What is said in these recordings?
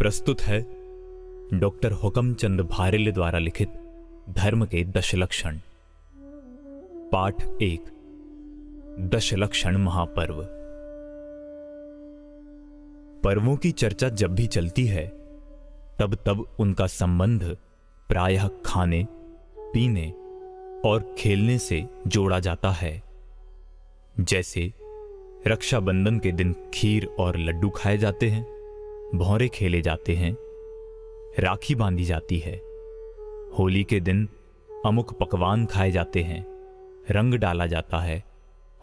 प्रस्तुत है डॉक्टर हुकमचंद भारिल द्वारा लिखित धर्म के दशलक्षण। पाठ एक, दशलक्षण महापर्व। पर्वों की चर्चा जब भी चलती है, तब तब उनका संबंध प्रायः खाने, पीने और खेलने से जोड़ा जाता है। जैसे रक्षाबंधन के दिन खीर और लड्डू खाए जाते हैं। भौरे खेले जाते हैं, राखी बांधी जाती है। होली के दिन अमुक पकवान खाए जाते हैं, रंग डाला जाता है,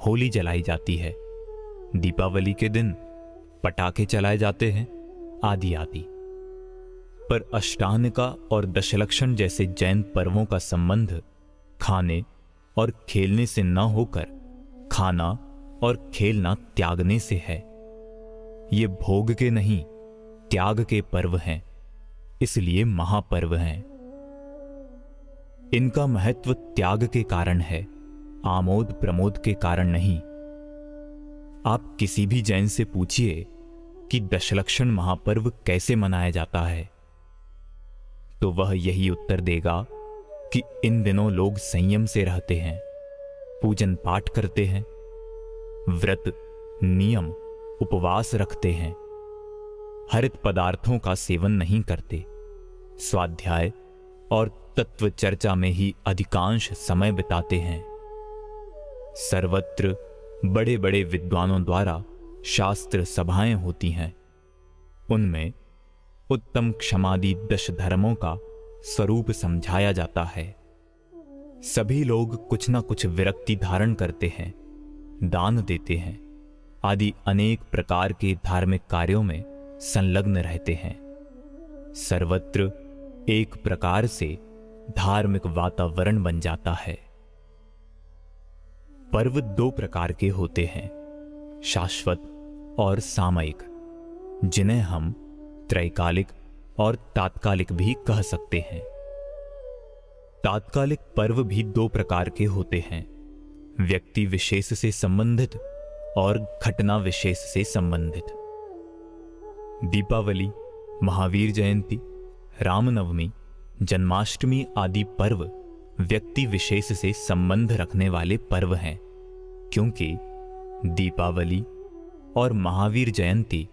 होली जलाई जाती है। दीपावली के दिन पटाखे चलाए जाते हैं, आदि आदि। पर अष्टानिका और दशलक्षण जैसे जैन पर्वों का संबंध खाने और खेलने से न होकर खाना और खेलना त्यागने से है। ये भोग के नहीं त्याग के पर्व हैं, इसलिए महापर्व हैं। इनका महत्व त्याग के कारण है, आमोद प्रमोद के कारण नहीं। आप किसी भी जैन से पूछिए कि दशलक्षण महापर्व कैसे मनाया जाता है तो वह यही उत्तर देगा कि इन दिनों लोग संयम से रहते हैं, पूजन पाठ करते हैं, व्रत, नियम, उपवास रखते हैं। हरित पदार्थों का सेवन नहीं करते। स्वाध्याय और तत्व चर्चा में ही अधिकांश समय बिताते हैं। सर्वत्र बड़े बड़े विद्वानों द्वारा शास्त्र सभाएँ होती हैं। उनमें उत्तम क्षमादि दश धर्मों का स्वरूप समझाया जाता है। सभी लोग कुछ ना कुछ विरक्ति धारण करते हैं, दान देते हैं, आदि अनेक प्रकार के धार्मिक कार्यों में संलग्न रहते हैं। सर्वत्र एक प्रकार से धार्मिक वातावरण बन जाता है। पर्व दो प्रकार के होते हैं, शाश्वत और सामयिक, जिन्हें हम त्रैकालिक और तात्कालिक भी कह सकते हैं। तात्कालिक पर्व भी दो प्रकार के होते हैं, व्यक्ति विशेष से संबंधित और घटना विशेष से संबंधित। दीपावली, महावीर जयंती, रामनवमी, जन्माष्टमी आदि पर्व व्यक्ति विशेष से संबंध रखने वाले पर्व हैं, क्योंकि दीपावली और महावीर जयंती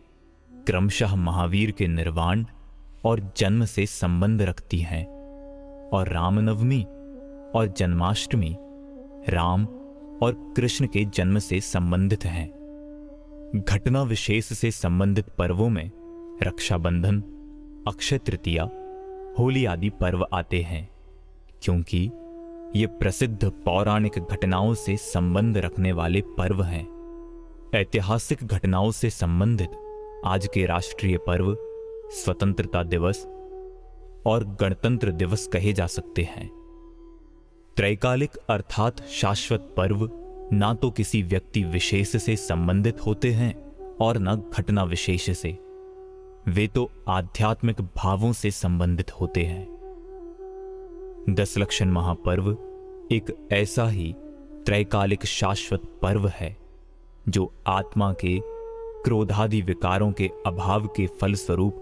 क्रमशः महावीर के निर्वाण और जन्म से संबंध रखती हैं, और रामनवमी और जन्माष्टमी राम और कृष्ण के जन्म से संबंधित हैं। घटना विशेष से संबंधित पर्वों में रक्षाबंधन, अक्षय तृतीया, होली आदि पर्व आते हैं, क्योंकि ये प्रसिद्ध पौराणिक घटनाओं से संबंध रखने वाले पर्व हैं। ऐतिहासिक घटनाओं से संबंधित आज के राष्ट्रीय पर्व स्वतंत्रता दिवस और गणतंत्र दिवस कहे जा सकते हैं। त्रैकालिक अर्थात शाश्वत पर्व ना तो किसी व्यक्ति विशेष से संबंधित होते हैं और न घटना विशेष से। वे तो आध्यात्मिक भावों से संबंधित होते हैं। दस लक्षण महापर्व एक ऐसा ही त्रैकालिक शाश्वत पर्व है, जो आत्मा के क्रोधादि विकारों के अभाव के फलस्वरूप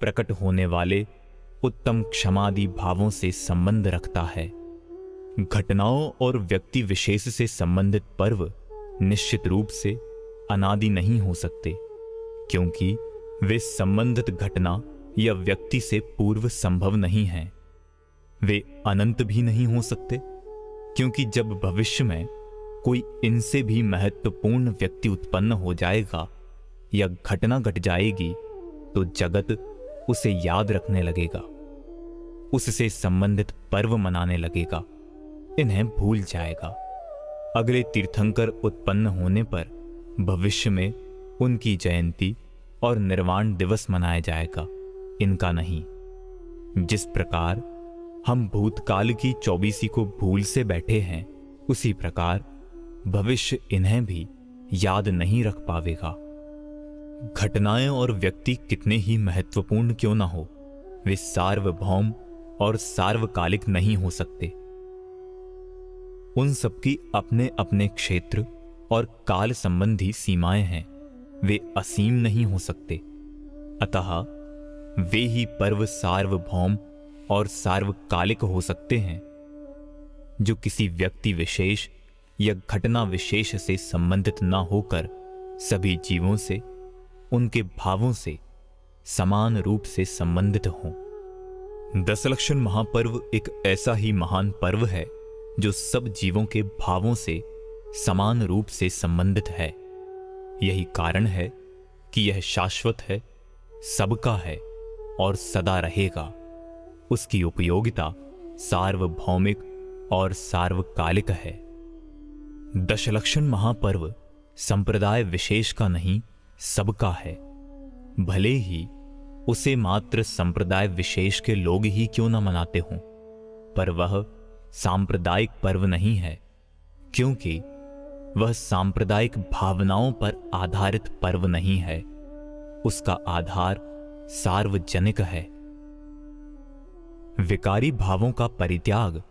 प्रकट होने वाले उत्तम क्षमादि भावों से संबंध रखता है। घटनाओं और व्यक्ति विशेष से संबंधित पर्व निश्चित रूप से अनादि नहीं हो सकते, क्योंकि वे संबंधित घटना या व्यक्ति से पूर्व संभव नहीं हैं। वे अनंत भी नहीं हो सकते, क्योंकि जब भविष्य में कोई इनसे भी महत्वपूर्ण व्यक्ति उत्पन्न हो जाएगा या घटना घट जाएगी तो जगत उसे याद रखने लगेगा, उससे संबंधित पर्व मनाने लगेगा। इन्हें भूल जाएगा। अगले तीर्थंकर उत्पन्न होने पर भविष्य में उनकी जयंती और निर्वाण दिवस मनाया जाएगा। इनका नहीं। जिस प्रकार हम भूतकाल की चौबीसी को भूल से बैठे हैं, उसी प्रकार भविष्य इन्हें भी याद नहीं रख पावेगा। घटनाएँ और व्यक्ति कितने ही महत्वपूर्ण क्यों ना हो, वे सार्वभौम और सार्वकालिक नहीं हो सकते। उन सबकी अपने अपने क्षेत्र और काल संबंधी सीमाएँ हैं। वे असीम नहीं हो सकते। अतः वे ही पर्व सार्वभौम और सार्वकालिक हो सकते हैं, जो किसी व्यक्ति विशेष या घटना विशेष से संबंधित न होकर सभी जीवों से, उनके भावों से समान रूप से संबंधित हों। दशलक्षण महापर्व एक ऐसा ही महान पर्व है जो सब जीवों के भावों से समान रूप से संबंधित है। यही कारण है कि यह शाश्वत है, सबका है और सदा रहेगा। उसकी उपयोगिता सार्वभौमिक और सार्वकालिक है। दशलक्षण महापर्व संप्रदाय विशेष का नहीं, सबका है। भले ही उसे मात्र संप्रदाय विशेष के लोग ही क्यों न मनाते हों, पर वह सांप्रदायिक पर्व नहीं है, क्योंकि वह सांप्रदायिक भावनाओं पर आधारित पर्व नहीं है। उसका आधार सार्वजनिक है। विकारी भावों का परित्याग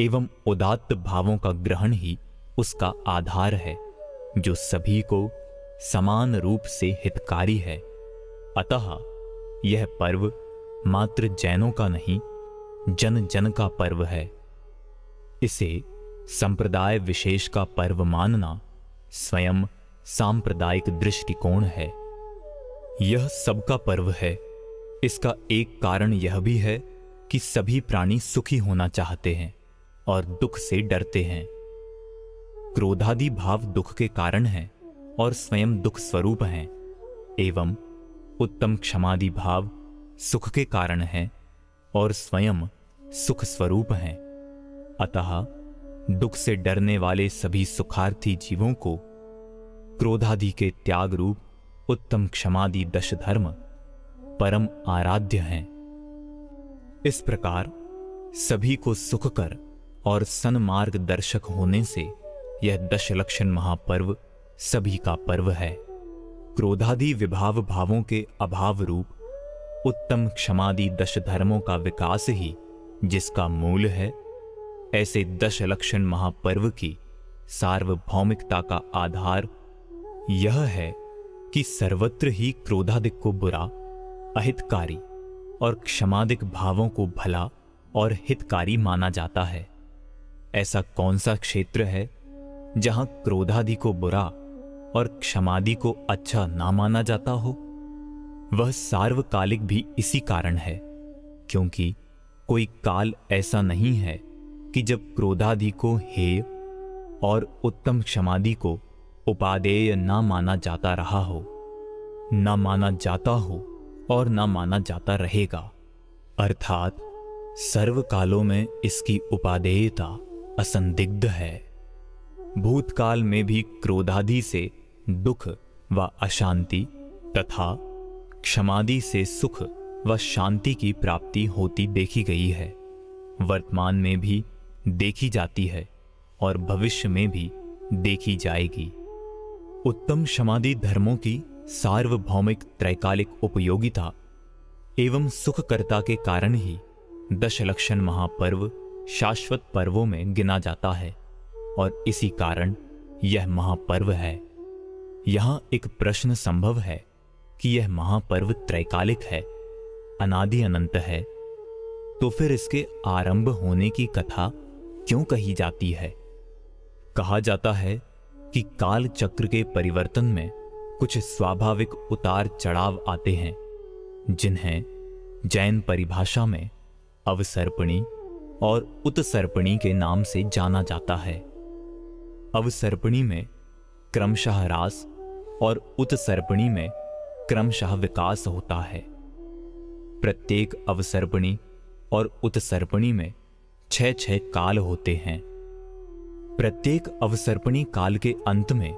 एवं उदात्त भावों का ग्रहण ही उसका आधार है, जो सभी को समान रूप से हितकारी है। अतः यह पर्व मात्र जैनों का नहीं जन जन का पर्व है। इसे संप्रदाय विशेष का पर्व मानना स्वयं सांप्रदायिक दृष्टिकोण है। यह सबका पर्व है। इसका एक कारण यह भी है कि सभी प्राणी सुखी होना चाहते हैं और दुख से डरते हैं। क्रोधादि भाव दुख के कारण है और स्वयं दुख स्वरूप हैं, एवं उत्तम क्षमादि भाव सुख के कारण है और स्वयं सुख स्वरूप हैं। अतः दुख से डरने वाले सभी सुखार्थी जीवों को क्रोधादि के त्याग रूप उत्तम क्षमादि दश धर्म परम आराध्य हैं। इस प्रकार सभी को सुख कर और सन्मार्ग दर्शक होने से यह दशलक्षण महापर्व सभी का पर्व है। क्रोधादि विभाव भावों के अभाव रूप उत्तम क्षमादि दश धर्मों का विकास ही जिसका मूल है ऐसे दशलक्षण महापर्व की सार्वभौमिकता का आधार यह है कि सर्वत्र ही क्रोधादिक को बुरा, अहितकारी और क्षमादिक भावों को भला और हितकारी माना जाता है। ऐसा कौन सा क्षेत्र है जहाँ क्रोधादि को बुरा और क्षमादि को अच्छा ना माना जाता हो? वह सार्वकालिक भी इसी कारण है, क्योंकि कोई काल ऐसा नहीं है कि जब क्रोधादि को हेय और उत्तम क्षमादि को उपादेय न माना जाता रहा हो, न माना जाता हो और न माना जाता रहेगा। अर्थात सर्व कालों में इसकी उपादेयता असंदिग्ध है। भूतकाल में भी क्रोधादि से दुख व अशांति तथा क्षमादि से सुख व शांति की प्राप्ति होती देखी गई है। वर्तमान में भी देखी जाती है और भविष्य में भी देखी जाएगी। उत्तम समाधि धर्मों की सार्वभौमिक त्रैकालिक उपयोगिता एवं सुखकर्ता के कारण ही दशलक्षण महापर्व शाश्वत पर्वों में गिना जाता है और इसी कारण यह महापर्व है। यहाँ एक प्रश्न संभव है कि यह महापर्व त्रैकालिक है, अनादि अनंत है। तो फिर इसके आरंभ होने की कथा क्यों कही जाती है? कहा जाता है कि काल चक्र के परिवर्तन में कुछ स्वाभाविक उतार चढ़ाव आते हैं, जिन्हें जैन परिभाषा में अवसर्पणी और उत्सर्पणी के नाम से जाना जाता है। अवसर्पणी में क्रमशः ह्रास और उत्सर्पणी में क्रमशः विकास होता है। प्रत्येक अवसर्पणी और उत्सर्पणी में छह छह काल होते हैं। प्रत्येक अवसर्पणी काल के अंत में,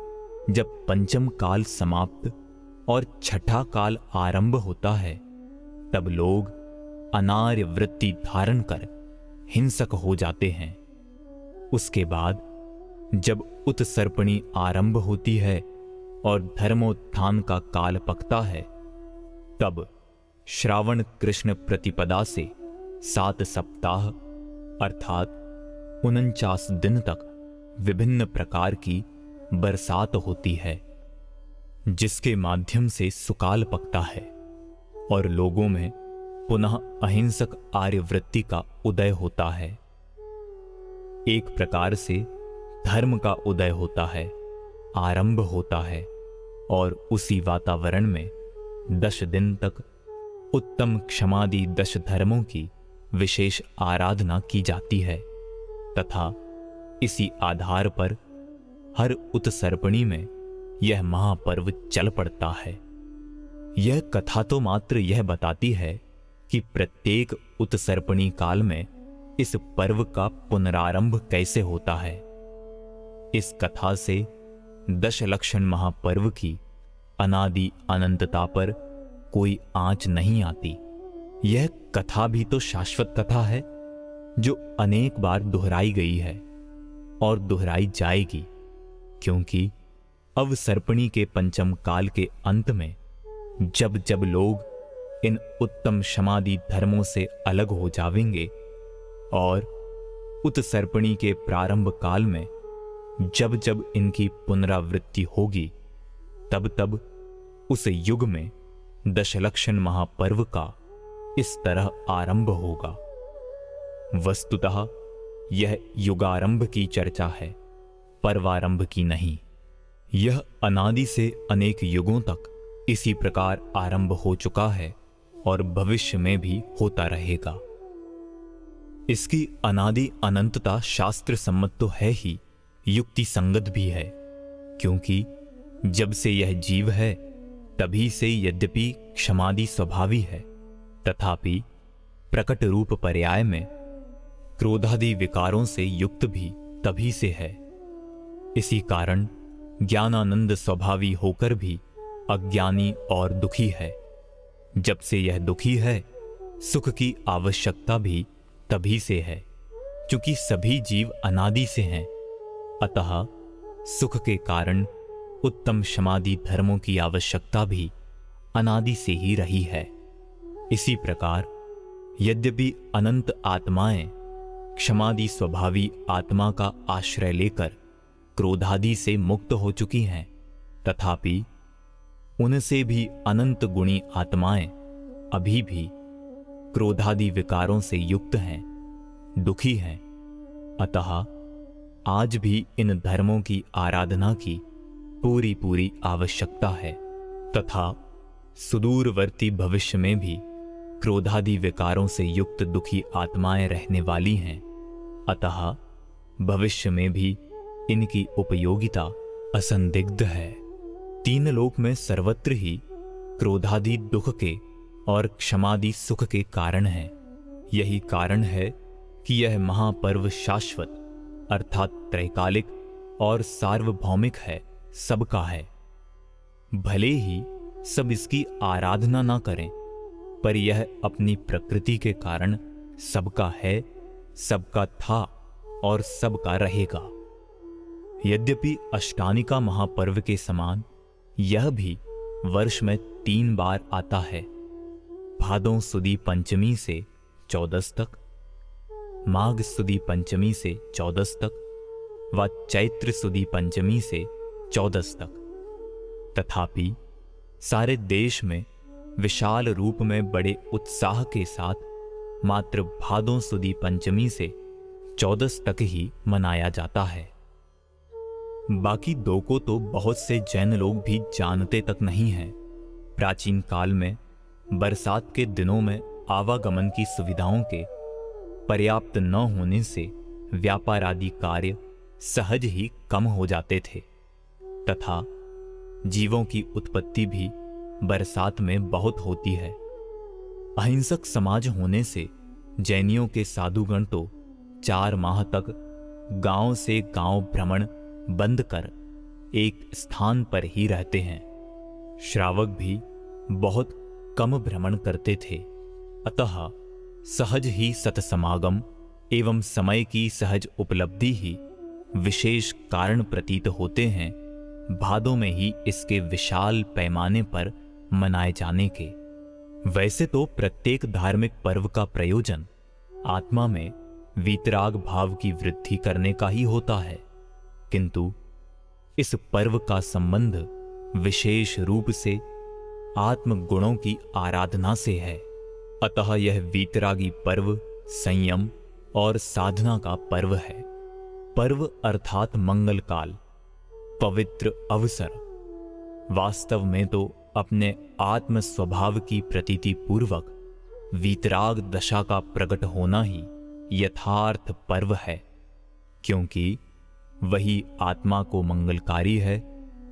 जब पंचम काल समाप्त और छठा काल आरंभ होता है, तब लोग अनार्य वृत्ति धारण कर हिंसक हो जाते हैं। उसके बाद, जब उत्सर्पणी आरंभ होती है और धर्मोत्थान का काल पकता है, तब श्रावण कृष्ण प्रतिपदा से सात सप्ताह अर्थात उनचास दिन तक विभिन्न प्रकार की बरसात होती है, जिसके माध्यम से सुकाल पकता है और लोगों में पुनः अहिंसक आर्यवृत्ति का उदय होता है। एक प्रकार से धर्म का उदय होता है, आरंभ होता है और उसी वातावरण में दस दिन तक उत्तम क्षमादि दश धर्मों की विशेष आराधना की जाती है तथा इसी आधार पर हर उत्सर्पणी में यह महापर्व चल पड़ता है। यह कथा तो मात्र यह बताती है कि प्रत्येक उत्सर्पणी काल में इस पर्व का पुनरारंभ कैसे होता है। इस कथा से दशलक्षण महापर्व की अनादि अनंतता पर कोई आँच नहीं आती। यह कथा भी तो शाश्वत कथा है, जो अनेक बार दोहराई गई है और दोहराई जाएगी, क्योंकि अवसर्पणी के पंचम काल के अंत में जब जब लोग इन उत्तम समाधि धर्मों से अलग हो जावेंगे और उत्सर्पणी के प्रारंभ काल में जब जब इनकी पुनरावृत्ति होगी, तब तब उस युग में दशलक्षण महापर्व का इस तरह आरंभ होगा। वस्तुतः, यह युगारंभ की चर्चा है, पर्वारंभ की नहीं। यह अनादि से अनेक युगों तक इसी प्रकार आरंभ हो चुका है और भविष्य में भी होता रहेगा। इसकी अनादि अनंतता शास्त्र सम्मत तो है ही युक्ति संगत भी है, क्योंकि जब से यह जीव है, तभी से यद्यपि क्षमादि स्वभावी है। तथापि प्रकट रूप पर्याय में क्रोधादि विकारों से युक्त भी तभी से है। इसी कारण ज्ञानानंद स्वभावी होकर भी अज्ञानी और दुखी है। जब से यह दुखी है, सुख की आवश्यकता भी तभी से है, क्योंकि सभी जीव अनादि से हैं। अतः सुख के कारण उत्तम समाधि धर्मों की आवश्यकता भी अनादि से ही रही है। इसी प्रकार, यद्यपि अनंत आत्माएँ क्षमादि स्वभावी आत्मा का आश्रय लेकर क्रोधादि से मुक्त हो चुकी हैं, तथापि उनसे भी अनंत गुणी आत्माएँ अभी भी क्रोधादि विकारों से युक्त हैं, दुखी हैं। अतः आज भी इन धर्मों की आराधना की पूरी पूरी आवश्यकता है, तथा सुदूरवर्ती भविष्य में भी क्रोधादि विकारों से युक्त दुखी आत्माएँ रहने वाली हैं। अतः भविष्य में भी इनकी उपयोगिता असंदिग्ध है। तीन लोक में सर्वत्र ही क्रोधादि दुख के और क्षमादि सुख के कारण है। यही कारण है कि यह महापर्व शाश्वत, अर्थात त्रैकालिक और सार्वभौमिक है, सबका है। भले ही सब इसकी आराधना ना करें पर यह अपनी प्रकृति के कारण सबका है, सबका था और सबका रहेगा। यद्यपि अष्टानिका महापर्व के समान यह भी वर्ष में तीन बार आता है, भादों सुदी पंचमी से चौदस तक, माघ सुदी पंचमी से चौदस तक, व चैत्र सुदी पंचमी से चौदस तक। तथापि सारे देश में विशाल रूप में बड़े उत्साह के साथ मात्र भादों सुदी पंचमी से चौदस तक ही मनाया जाता है। बाकी दो को तो बहुत से जैन लोग भी जानते तक नहीं हैं। प्राचीन काल में, बरसात के दिनों में आवागमन की सुविधाओं के पर्याप्त न होने से व्यापार आदि कार्य सहज ही कम हो जाते थे। तथा जीवों की उत्पत्ति भी बरसात में बहुत होती है। अहिंसक समाज होने से जैनियों के साधुगण तो चार माह तक गाँव से गाँव भ्रमण बंद कर एक स्थान पर ही रहते हैं। श्रावक भी बहुत कम भ्रमण करते थे। अतः सहज ही सतसमागम एवं समय की सहज उपलब्धि ही विशेष कारण प्रतीत होते हैं। भादों में ही इसके विशाल पैमाने पर मनाए जाने के। वैसे तो प्रत्येक धार्मिक पर्व का प्रयोजन आत्मा में वीतराग भाव की वृद्धि करने का ही होता है। किंतु इस पर्व का संबंध विशेष रूप से आत्म गुणों की आराधना से है। अतः यह वीतरागी पर्व संयम और साधना का पर्व है। पर्व अर्थात मंगल काल पवित्र अवसर। वास्तव में तो अपने आत्म स्वभाव की प्रतीति पूर्वक वीतराग दशा का प्रकट होना ही यथार्थ पर्व है, क्योंकि वही आत्मा को मंगलकारी है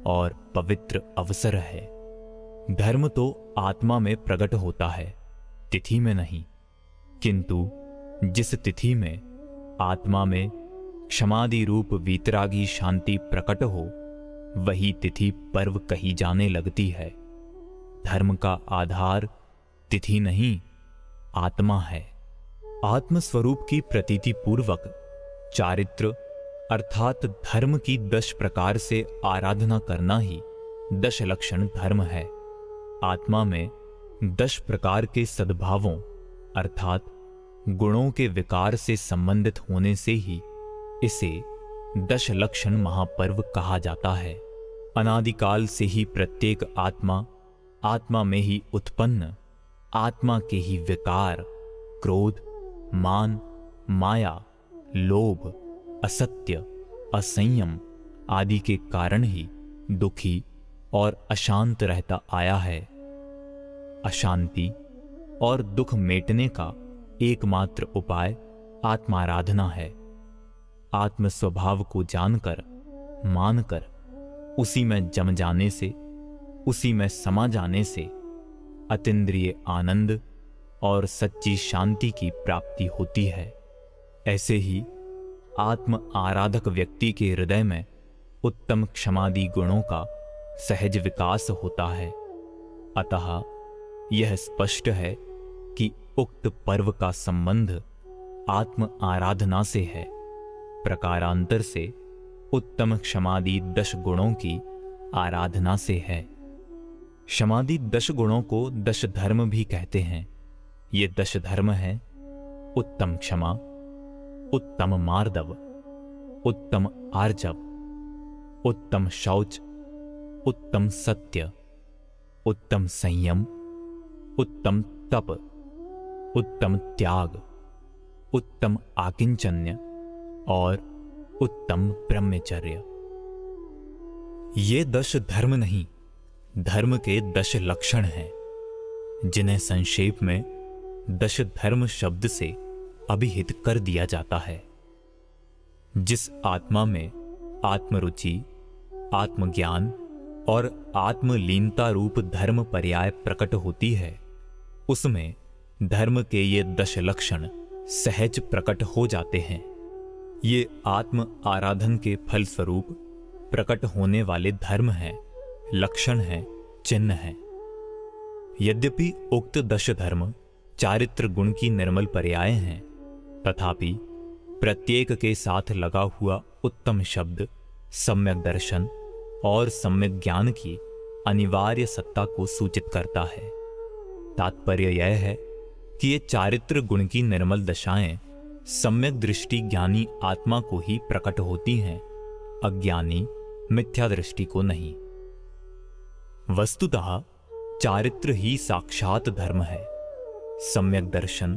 और पवित्र अवसर है। धर्म तो आत्मा में प्रकट होता है, तिथि में नहीं, किंतु जिस तिथि में आत्मा में क्षमादि रूप वीतरागी शांति प्रकट हो, वही तिथि पर्व कही जाने लगती है। धर्म का आधार तिथि नहीं, आत्मा है। आत्म स्वरूप की प्रतीति पूर्वक चारित्र अर्थात धर्म की दश प्रकार से आराधना करना ही दश लक्षण धर्म है। आत्मा में दश प्रकार के सद्भावों अर्थात गुणों के विकार से संबंधित होने से ही इसे दश लक्षण महापर्व कहा जाता है। अनादिकाल से ही प्रत्येक आत्मा आत्मा में ही उत्पन्न, आत्मा के ही विकार, क्रोध, मान, माया, लोभ, असत्य, असंयम आदि के कारण ही दुखी और अशांत रहता आया है। अशांति और दुख मेटने का एकमात्र उपाय आत्माराधना है। आत्म स्वभाव को जानकर, मानकर, उसी में जम जाने से उसी में समा जाने से अतिद्रिय आनंद और सच्ची शांति की प्राप्ति होती है। ऐसे ही आत्म आराधक व्यक्ति के हृदय में उत्तम क्षमादि गुणों का सहज विकास होता है। अतः यह स्पष्ट है कि उक्त पर्व का संबंध आत्म आराधना से है। प्रकारांतर से उत्तम क्षमादि दश गुणों की आराधना से है। क्षमादि दश गुणों को दश धर्म भी कहते हैं। ये दश धर्म है उत्तम क्षमा, उत्तम मार्दव, उत्तम आर्जव, उत्तम शौच, उत्तम सत्य, उत्तम संयम, उत्तम तप, उत्तम त्याग, उत्तम आकिंचन्य और उत्तम ब्रह्मचर्य। ये दश धर्म नहीं धर्म के दश लक्षण हैं, जिन्हें संक्षेप में दश धर्म शब्द से अभिहित कर दिया जाता है। जिस आत्मा में आत्मरुचि, आत्मज्ञान और आत्मलीनता रूप धर्म पर्याय प्रकट होती है, उसमें धर्म के ये दश लक्षण सहज प्रकट हो जाते हैं। ये आत्म आराधन के फल स्वरूप प्रकट होने वाले धर्म हैं। लक्षण हैं, चिन्ह हैं। यद्यपि उक्त दश धर्म चारित्र गुण की निर्मल पर्याय हैं, तथापि प्रत्येक के साथ लगा हुआ उत्तम शब्द, सम्यक दर्शन और सम्यक ज्ञान की अनिवार्य सत्ता को सूचित करता है। तात्पर्य यह है कि ये चारित्र गुण की निर्मल दशाएँ सम्यक दृष्टि ज्ञानी आत्मा को ही प्रकट होती हैं, अज्ञानी मिथ्या दृष्टि को नहीं। वस्तुतः चारित्र ही साक्षात धर्म है। सम्यक दर्शन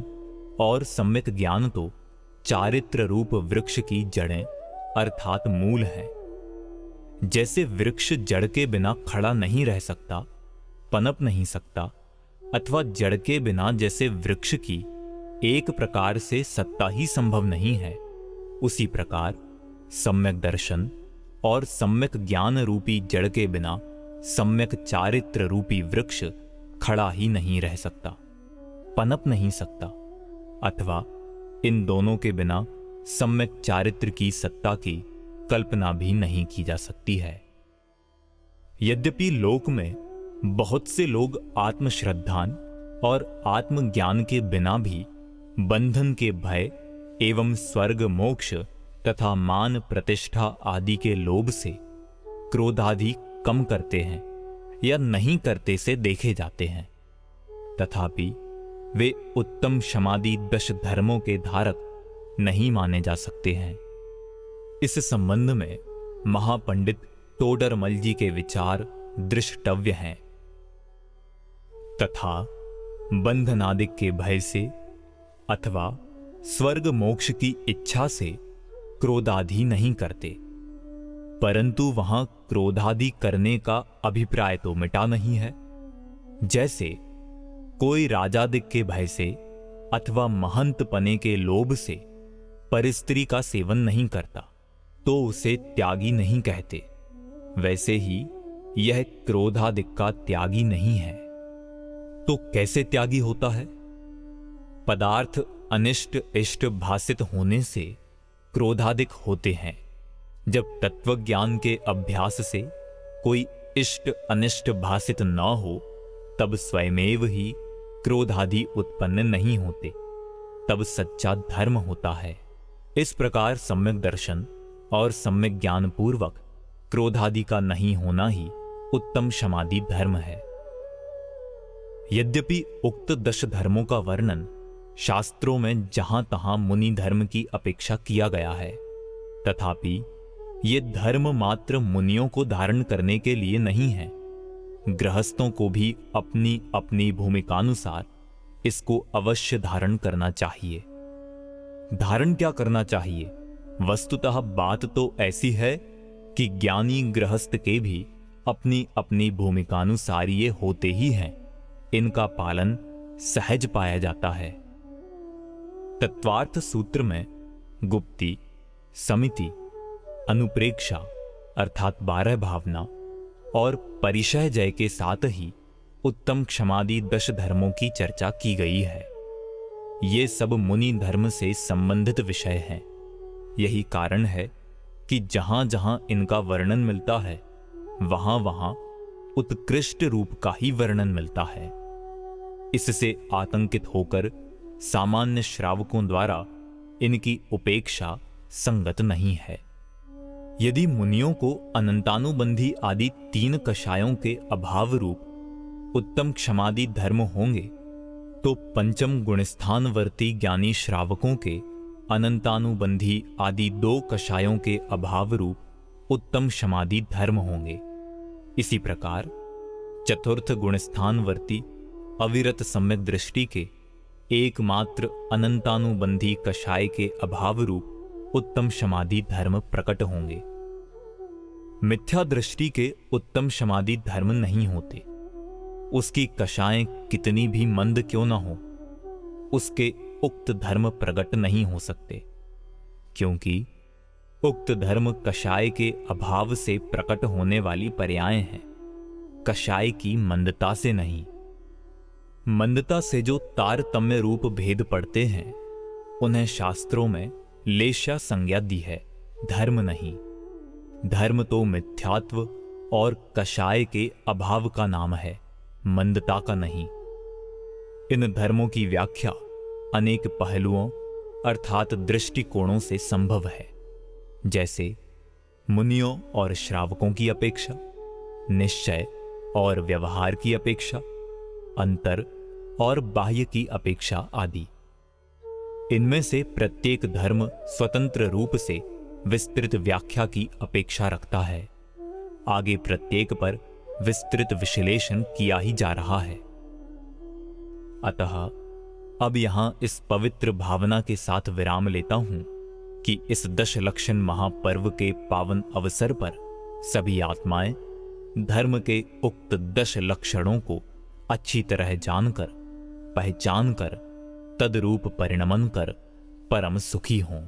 और सम्यक ज्ञान तो चारित्र रूप वृक्ष की जड़ें अर्थात मूल है। जैसे वृक्ष जड़ के बिना खड़ा नहीं रह सकता, पनप नहीं सकता, अथवा जड़ के बिना जैसे वृक्ष की एक प्रकार से सत्ता ही संभव नहीं है, उसी प्रकार सम्यक दर्शन और सम्यक ज्ञान रूपी जड़ के बिना सम्यक चारित्र रूपी वृक्ष खड़ा ही नहीं रह सकता, पनप नहीं सकता, अथवा इन दोनों के बिना सम्यक चारित्र की सत्ता की कल्पना भी नहीं की जा सकती है। यद्यपि लोक में बहुत से लोग आत्मश्रद्धान और आत्मज्ञान के बिना भी बंधन के भय एवं स्वर्ग मोक्ष तथा मान प्रतिष्ठा आदि के लोभ से क्रोधादि कम करते हैं या नहीं करते से देखे जाते हैं। तथापि, वे उत्तम क्षमादि दश धर्मों के धारक नहीं माने जा सकते हैं। इस संबंध में महापंडित टोडरमल जी के विचार दृष्टव्य हैं। तथा बंधनादिक के भय से अथवा स्वर्ग मोक्ष की इच्छा से क्रोधाधि नहीं करते। परंतु वहाँ क्रोधादि करने का अभिप्राय तो मिटा नहीं है। जैसे कोई राजादिक के भय से अथवा महंत पने के लोभ से परिस्त्री का सेवन नहीं करता तो उसे त्यागी नहीं कहते। वैसे ही यह क्रोधादिक का त्यागी नहीं है। तो कैसे त्यागी होता है? पदार्थ अनिष्ट इष्ट भाषित होने से क्रोधादिक होते हैं। जब तत्व ज्ञान के अभ्यास से कोई इष्ट अनिष्ट भाषित न हो, तब स्वयमेव ही क्रोधादि उत्पन्न नहीं होते, तब सच्चा धर्म होता है। इस प्रकार सम्यक दर्शन और सम्यक ज्ञान पूर्वक क्रोधादि का नहीं होना ही उत्तम समाधि धर्म है। यद्यपि उक्त दश धर्मों का वर्णन शास्त्रों में जहाँ तहां मुनि धर्म की अपेक्षा किया गया है, तथापि ये धर्म मात्र मुनियों को धारण करने के लिए नहीं है। गृहस्थों को भी अपनी अपनी भूमिकानुसार इसको अवश्य धारण करना चाहिए। धारण क्या करना चाहिए? वस्तुतः बात तो ऐसी है कि ज्ञानी गृहस्थ के भी अपनी अपनी भूमिकानुसार ये होते ही हैं। इनका पालन सहज पाया जाता है। तत्वार्थ सूत्र में गुप्ती, समिति अनुप्रेक्षा, अर्थात बारह भावना और परिचय जय के साथ ही उत्तम क्षमादि दश धर्मों की चर्चा की गई है। ये सब मुनि धर्म से संबंधित विषय हैं। यही कारण है कि जहाँ जहाँ इनका वर्णन मिलता है वहाँ वहाँ उत्कृष्ट रूप का ही वर्णन मिलता है। इससे आतंकित होकर सामान्य श्रावकों द्वारा इनकी उपेक्षा संगत नहीं है। यदि मुनियों को अनंतानुबंधी आदि तीन कषायों के अभाव रूप उत्तम क्षमादि धर्म होंगे तो पंचम गुणस्थानवर्ती ज्ञानी श्रावकों के अनंतानुबंधी आदि दो कषायों के अभाव रूप उत्तम क्षमादि धर्म होंगे। इसी प्रकार चतुर्थ गुणस्थानवर्ती अविरत सम्यक दृष्टि के एकमात्र अनंतानुबंधी कषाय के अभाव रूप उत्तम समाधि धर्म प्रकट होंगे। मिथ्या दृष्टि के उत्तम समाधि धर्म नहीं होते। उसकी कषाएँ कितनी भी मंद क्यों ना हो, उसके उक्त धर्म प्रकट नहीं हो सकते। क्योंकि उक्त धर्म कषाय के अभाव से प्रकट होने वाली पर्याय हैं। कषाय की मंदता से नहीं। मंदता से जो तारतम्य रूप भेद पड़ते हैं, उन्हें शास्त्रों में लेशा संज्ञा दी है, धर्म नहीं। धर्म तो मिथ्यात्व और कषाय के अभाव का नाम है, मंदता का नहीं। इन धर्मों की व्याख्या अनेक पहलुओं अर्थात दृष्टिकोणों से संभव है, जैसे मुनियों और श्रावकों की अपेक्षा, निश्चय और व्यवहार की अपेक्षा, अंतर और बाह्य की अपेक्षा आदि। इनमें से प्रत्येक धर्म स्वतंत्र रूप से विस्तृत व्याख्या की अपेक्षा रखता है। आगे प्रत्येक पर विस्तृत विश्लेषण किया ही जा रहा है। अतः अब यहाँ इस पवित्र भावना के साथ विराम लेता हूँ कि इस दश लक्षण महापर्व के पावन अवसर पर सभी आत्माएँ धर्म के उक्त दश लक्षणों को अच्छी तरह जानकर पहचान कर तदरूप परिणमन कर परम सुखी हों।